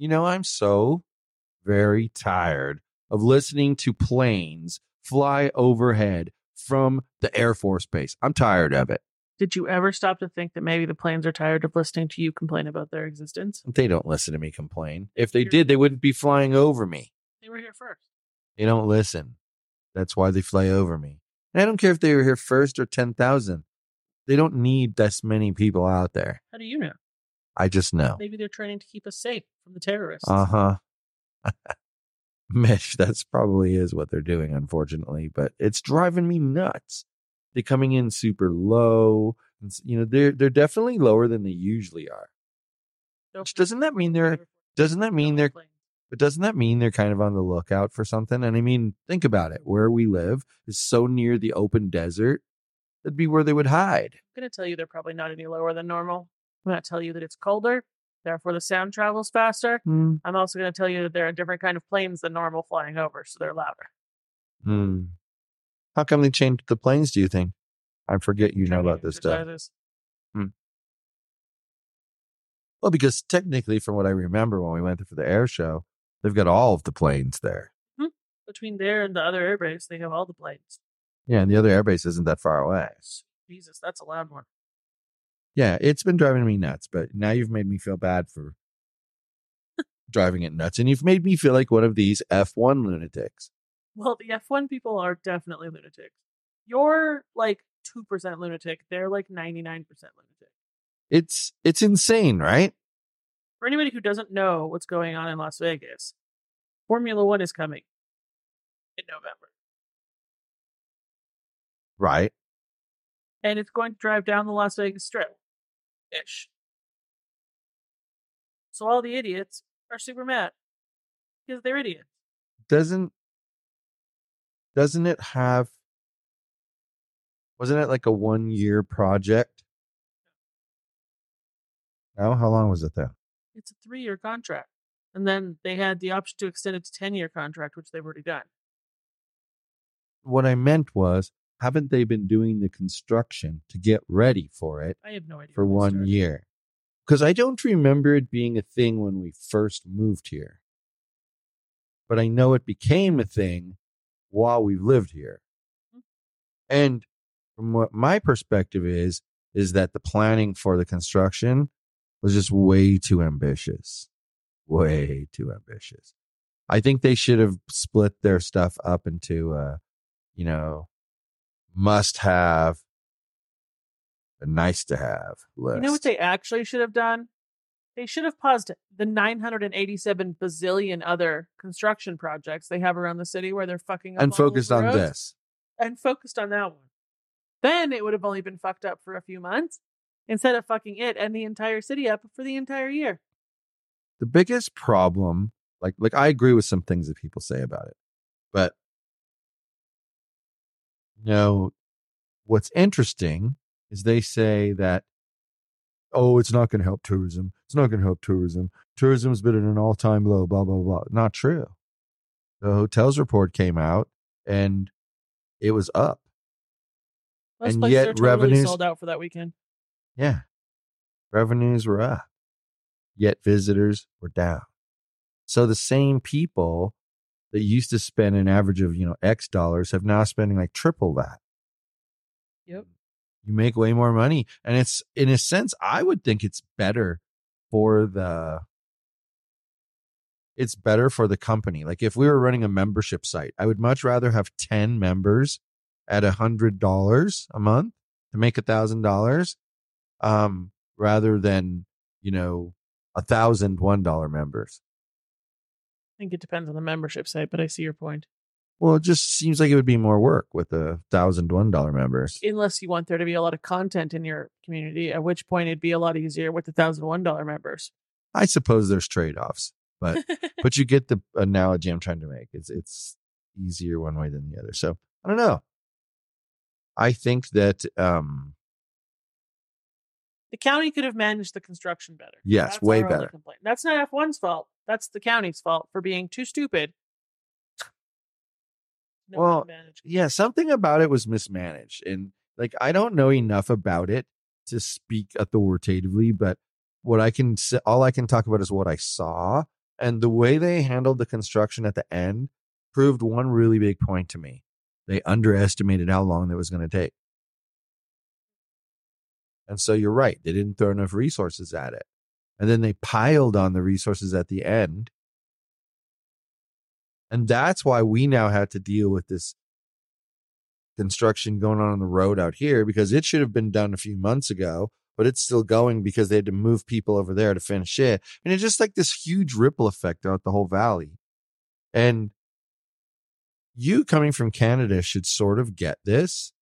You know, I'm so very tired of listening to planes fly overhead from the Air Force Base. I'm tired of it. Did you ever stop to think that maybe the planes are tired of listening to you complain about their existence? They don't listen to me complain. If they did, they wouldn't be flying over me. They were here first. They don't listen. That's why they fly over me. And I don't care if they were here first or 10,000. They don't need this many people out there. How do you know? I just know. Maybe they're trying to keep us safe from the terrorists. Uh huh. Mish, that's probably is what they're doing, unfortunately, but it's driving me nuts. They're coming in super low. You know, they're they're definitely lower than they usually are. So- Which doesn't that mean they're doesn't that mean they're but doesn't that mean they're kind of on the lookout for something? And I mean, think about it. Where we live is so near the open desert. That'd be where they would hide. I'm going to tell you they're probably not any lower than normal. I'm going to tell you that it's colder, therefore the sound travels faster. Hmm. I'm also going to tell you that there are different kind of planes than normal flying over, so they're louder. Hmm. How come they changed the planes, do you think? I forget you know about this stuff. exercises. Well, because technically, from what I remember when we went for the air show, they've got all of the planes there. Between there and the other airbase, they have all the planes. Yeah, and the other airbase isn't that far away. Jesus, that's a loud one. Yeah, it's been driving me nuts, but now you've made me feel bad for driving it nuts, and you've made me feel like one of these F1 lunatics. Well, the F1 people are definitely lunatics. You're like 2% lunatic. They're like 99% lunatic. It's it's insane, right? For anybody who doesn't know what's going on in Las Vegas, Formula One is coming in November. Right. And it's going to drive down the Las Vegas Strip ish. So all the idiots are super mad because they're idiots. Doesn't doesn't it have wasn't it like a one year project? No, how long was it though? It's a three year contract. And then they had the option to extend it to 10 year contract, which they've already done. what I meant was, haven't they been doing the construction to get ready for it I have no idea. for one year? Because I don't remember it being a thing when we first moved here. But I know it became a thing while we've lived here. Mhm. And from what my perspective is, is that the planning for the construction was just way too ambitious. Way too ambitious. I think they should have split their stuff up into uh, you know, must have a nice to have list. You know what they actually should have done? They should have paused the 987 bazillion other construction projects they have around the city where they're fucking up and focused on roads this. and focused on that one. Then it would have only been fucked up for a few months instead of fucking it and the entire city up for the entire year. The biggest problem, like like I agree with some things that people say about it, but know, what's interesting is they say that oh, it's not going to help tourism. It's not going to help tourism. Tourism's been at an all-time low. Blah blah blah. Not true. The hotels report came out and it was up. Most And yet totally revenues- sold out for that weekend. Yeah. Revenues were up, yet visitors were down. So the same people that used to spend an average of, you know, X dollars have now spending like triple that. Yep. You make way more money. And it's, in a sense, I would think it's better for the, it's better for the company. Like if we were running a membership site, I would much rather have 10 members at a hundred dollars a month to make a thousand dollars, um, rather than, you know, a thousand one dollar members. I think it depends on the membership site, but I see your point. Well, it just seems like it would be more work with a thousand one dollar members. Unless you want there to be a lot of content in your community, at which point it'd be a lot easier with the thousand one dollar members. I suppose there's trade offs, but but you get the analogy I'm trying to make. It's it's easier one way than the other. So I don't know. I think that um the county could have managed the construction better. Yes, That's way better. complaint. That's not F1's fault. That's the county's fault for being too stupid. No Well, yeah, something about it was mismanaged. And like I don't know enough about it to speak authoritatively, but what I can say all I can talk about is what I saw. And the way they handled the construction at the end proved one really big point to me. They underestimated how long that was going to take. And so you're right. They didn't throw enough resources at it. And then they piled on the resources at the end. And that's why we now had to deal with this construction going on on the road out here because it should have been done a few months ago, but it's still going because they had to move people over there to finish it. And it's just like this huge ripple effect throughout the whole valley. And you coming from Canada should sort of get this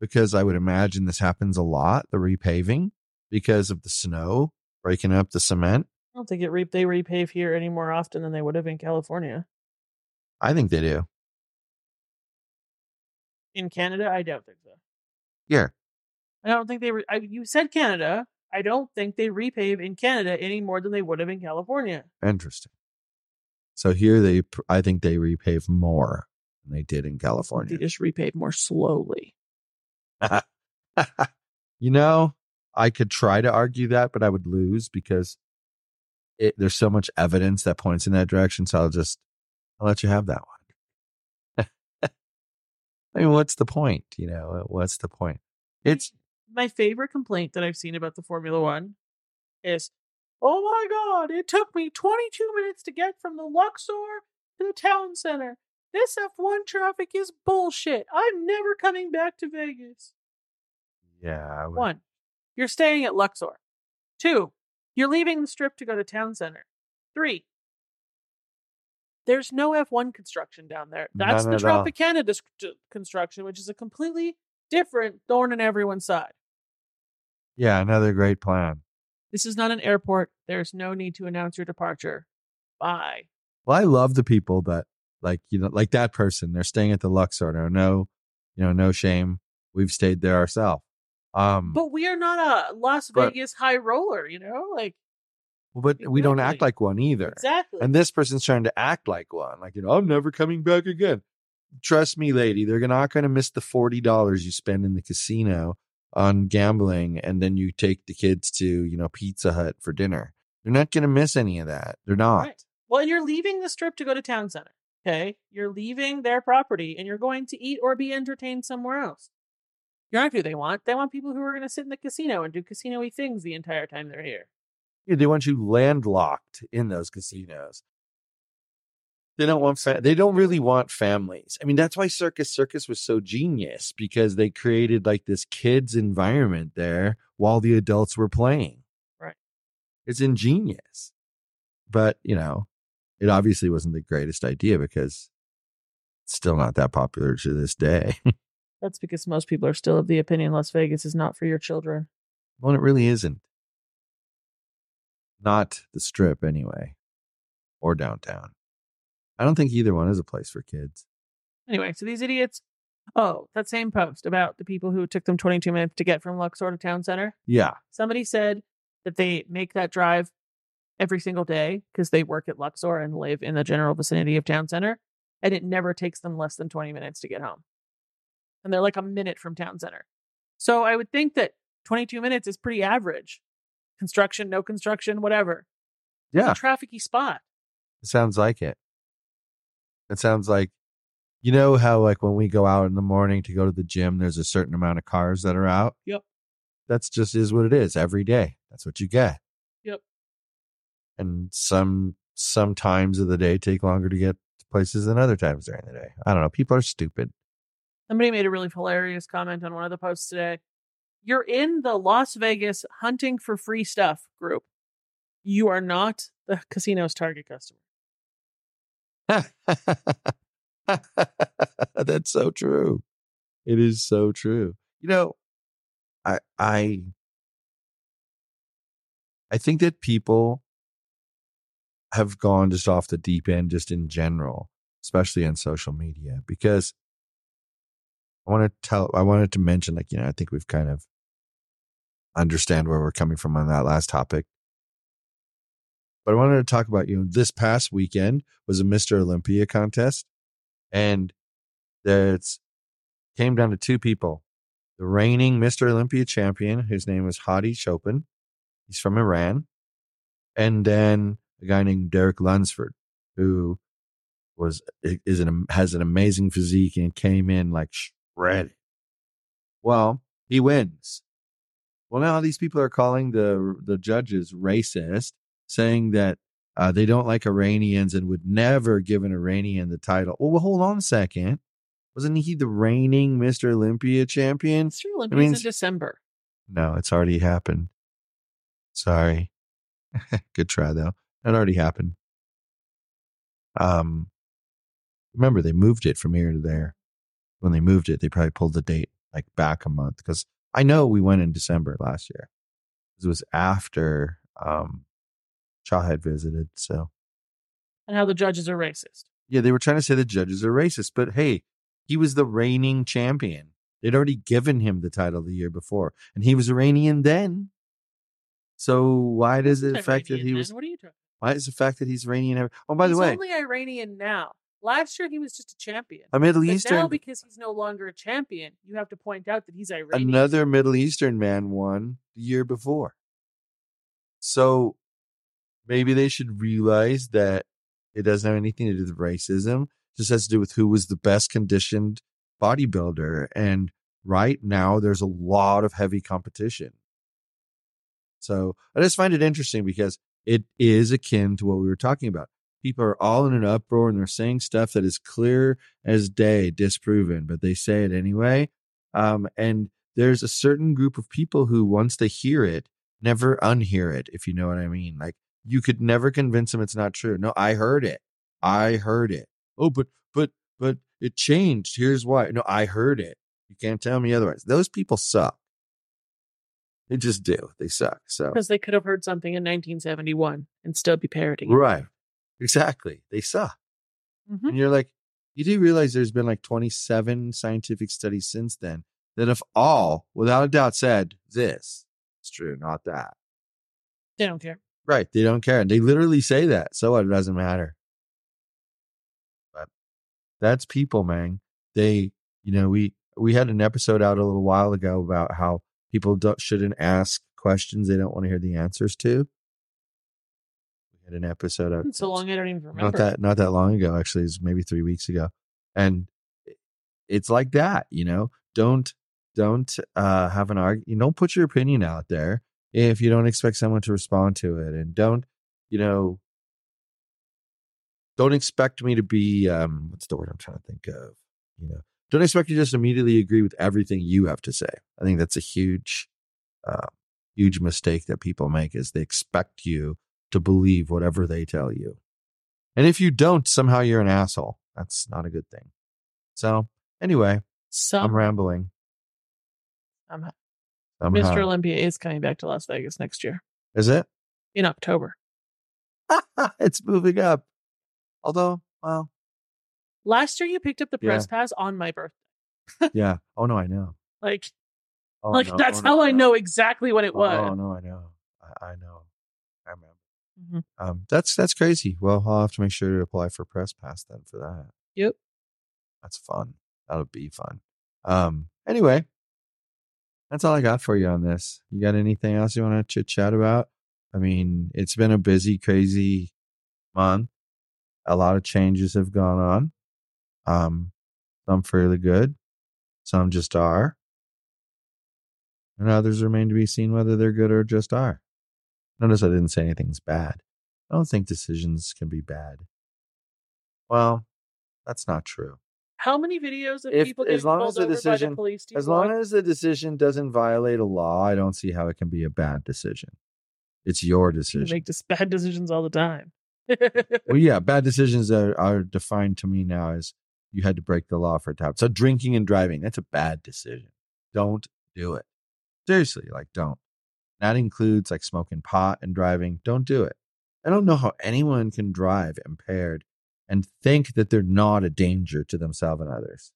because I would imagine this happens a lot, the repaving, because of the snow breaking up the cement. I don't think it re- they repave here any more often than they would have in California. I think they do. In Canada, I don't think so. Yeah. I don't think they. Re- I, you said Canada. I don't think they repave in Canada any more than they would have in California. Interesting. So here they, I think they repave more than they did in California. They just repave more slowly. you know, I could try to argue that, but I would lose because it, there's so much evidence that points in that direction. So I'll just, I'll let you have that one. I mean, what's the point? You know, what's the point? It's, my favorite complaint that I've seen about the Formula One is, oh my god, it took me 22 minutes to get from the Luxor to the town center. This F1 traffic is bullshit. I'm never coming back to Vegas. yeah, I would- One, you're staying at Luxor. Two, you're leaving the strip to go to town center. Three, there's no F1 construction down there. That's None the. Tropicana dis- uh, construction, which is a completely different thorn in everyone's side. yeah, another great plan. This is not an airport. There's no need to announce your departure. Bye. Well, I love the people that like you know, like that person. They're staying at the Luxor. No, no, you know, no shame. We've stayed there ourselves. Um, But we are not a Las But- Vegas high roller, you know? Like, but we don't act like one either. exactly. And this person's trying to act like one. Like, you know, I'm never coming back again. Trust me, lady, they're not going to miss the $40 you spend in the casino on gambling and then you take the kids to, you know, Pizza Hut for dinner. They're not going to miss any of that. They're not. Right. Well, and you're leaving the strip to go to town center. Okay. You're leaving their property and you're going to eat or be entertained somewhere else. You're not who they want. They want people who are going to sit in the casino and do casino y things the entire time they're here. Yeah, they want you landlocked in those casinos. They don't want fa- they don't really want families. I mean, that's why Circus Circus was so genius because they created like this kids environment there while the adults were playing. Right. It's ingenious. But, you know, it obviously wasn't the greatest idea because it's still not that popular to this day. That's because most people are still of the opinion Las Vegas is not for your children. well, it really isn't. Not the strip anyway. Or downtown. I don't think either one is a place for kids. Anyway, so these idiots. Oh, that same post about the people who took them 22 minutes to get from Luxor to town center. Yeah. Somebody said that they make that drive every single day because they work at Luxor and live in the general vicinity of town center, and it never takes them less than 20 minutes to get home. And they're like a minute from town center. So I would think that 22 minutes is pretty average. Construction, no construction, whatever. Yeah. It's a trafficy spot. It sounds like it. It sounds like, you know, how like when we go out in the morning to go to the gym, there's a certain amount of cars that are out. Yep. That's just is what it is every day. That's what you get. Yep. And some some times of the day take longer to get to places than other times during the day. I don't know. People are stupid. Somebody made a really hilarious comment on one of the posts today. You're in the Las Vegas hunting for free stuff group. You are not the casino's target customer. That's so true. It is so true. You know, I I I think that people have gone just off the deep end just in general, especially on social media because I want to tell I wanted to mention like, you know, I think we've kind of understand where we're coming from on that last topic. But I wanted to talk about, you know, this past weekend was a Mr. Olympia contest and it's came down to two people. The reigning Mr. Olympia champion, whose name is Hadi Choopan. He's from Iran. And then a guy named Derek Lunsford, who was is an has an amazing physique and came in like shredded. Well, he wins. Well, now these people are calling the the judges racist, saying that uh, they don't like Iranians and would never give an Iranian the title. Well, hold on a second. Wasn't he the reigning Mr. Olympia champion? Mr. Olympia's means- in December. No, it's already happened. Sorry. Good try though. That already happened. Um remember they moved it from here to there. When they moved it, they probably pulled the date like back a month because I know we went in December last year. It was after um had visited. So And how the judges are racist. yeah, they were trying to say the judges are racist, but hey, he was the reigning champion. They'd already given him the title the year before, and he was Iranian then. So why does it affect that he then. was? What are you talking? Why is the fact that he's Iranian? Oh, by the He's way, only Iranian now. Last year he was just a champion. a Middle But now, because he's no longer a champion, you have to point out that he's Iranian. another Middle Eastern man won the year before. So maybe they should realize that it doesn't have anything to do with racism. It just has to do with who was the best conditioned bodybuilder. And right now, there's a lot of heavy competition. So I just find it interesting because it is akin to what we were talking about. People are all in an uproar and they're saying stuff that is clear as day, disproven, but they say it anyway. Um, and there's a certain group of people who, once they hear it, never unhear it, if you know what I mean. Like you could never convince them it's not true. No, I heard it. I heard it. Oh, but, but, but it changed. Here's why. No, I heard it. You can't tell me otherwise. Those people suck. They just do. They suck. So, because they could have heard something in 1971 and still be parroting. right. Exactly. They suck. Mhm. And you're like, you do realize there's been like 27 scientific studies since then that have all, without a doubt, said this. It's true, not that. They don't care. Right. They don't care. And they literally say that. So? It doesn't matter. But that's people, man. They, you know, we we had an episode out a little while ago about how people don't, shouldn't ask questions they don't want to hear the answers to. Had an episode out so long I don't even remember. not that not that long ago actually it's maybe three weeks ago and it's like that you know? Don't don't uh have an argument you don't put your opinion out there if you don't expect someone to respond to it and don't you know don't expect me to be um what's the word i'm trying to think of you know? Don't expect to just immediately agree with everything you have to say. I think that's a huge uh huge mistake that people make is they expect you to believe whatever they tell you and if you don't, somehow you're an asshole. That's not a good thing. So, anyway, Some, I'm rambling. somehow. Somehow. Mr. Olympia is coming back to Las Vegas next year Is it? in October. it's moving up. Although, well, Last year you picked up the Yeah. press pass on my birthday. yeah. Oh, no, I know. Like, Oh, like no, oh, that's oh, how no, I no. know exactly when it oh, was. Oh, no, I know. I, I know. Mhm. Um, that's that's crazy. Well, I'll have to make sure to apply for press pass then for that. Yep. That's fun. That'll be fun. Um, anyway, that's all I got for you on this. You got anything else you want to chit chat about? I mean, it's been a busy, crazy month. A lot of changes have gone on. Um, some fairly good, some just are, and others remain to be seen whether they're good or just are. Notice I didn't say anything's bad. I don't think decisions can be bad. Well, that's not true. How many videos of If- people as long pulled as the over by decision- the you As long watch? as the decision doesn't violate a law, I don't see how it can be a bad decision. It's your you decision. make just bad decisions all the time. well, yeah, bad decisions are, are defined to me now as you had to break the law for a time. So drinking and driving, that's a bad decision. Don't do it. Seriously, like don't. That includes like smoking pot and driving. Don't do it. I don't know how anyone can drive impaired and think that they're not a danger to themselves and others.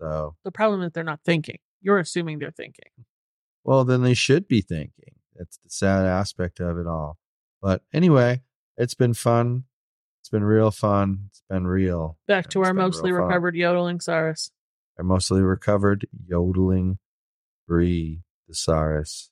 So, the problem is they're not thinking. You're assuming they're thinking. well, then they should be thinking. That's the sad aspect of it all. But anyway, it's been fun. It's been real fun. It's been real. Back to It's our mostly recovered yodeling Cyrus. Our mostly recovered yodeling Bree thesaurus